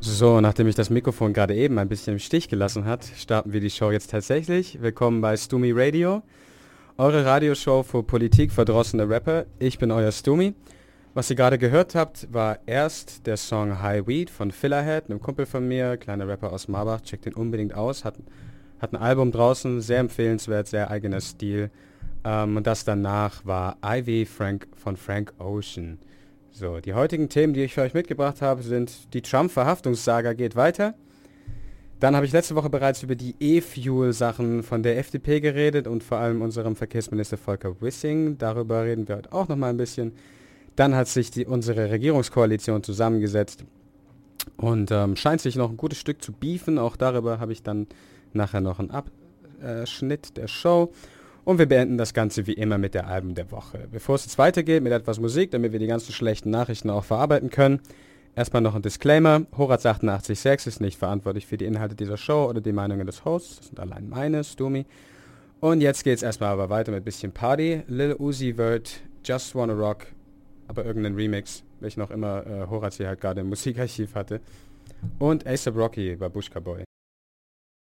So, nachdem ich das Mikrofon gerade eben ein bisschen im Stich gelassen hat, starten wir die Show jetzt tatsächlich. Willkommen bei Stumi Radio, eure Radioshow für Politik verdrossene Rapper. Ich bin euer Stumi. Was ihr gerade gehört habt, war erst der Song High Weed von Fillerhead, einem Kumpel von mir, kleiner Rapper aus Marbach. Checkt den unbedingt aus. Hat, hat ein Album draußen, sehr empfehlenswert, sehr eigener Stil. Ähm, und das danach war Ivy Frank von Frank Ocean. So, die heutigen Themen, die ich für euch mitgebracht habe, sind die Trump-Verhaftungssaga geht weiter. Dann habe ich letzte Woche bereits über die E-Fuel-Sachen von der FDP geredet und vor allem unserem Verkehrsminister Volker Wissing. Darüber reden wir heute auch noch mal ein bisschen. Dann hat sich die, unsere Regierungskoalition zusammengesetzt und ähm, scheint sich noch ein gutes Stück zu beefen. Auch darüber habe ich dann nachher noch einen Abschnitt der Show. Und wir beenden das Ganze wie immer mit der Alben der Woche. Bevor es jetzt weitergeht mit etwas Musik, damit wir die ganzen schlechten Nachrichten auch verarbeiten können, erstmal noch ein Disclaimer. Horaz 886 ist nicht verantwortlich für die Inhalte dieser Show oder die Meinungen des Hosts. Das sind allein meine, Stumi. Und jetzt geht's erstmal aber weiter mit ein bisschen Party. Lil Uzi Vert, Just Wanna Rock, aber irgendein Remix, welchen auch immer äh, Horaz hier halt gerade im Musikarchiv hatte. Und Ace Rocky bei Bushka Boy.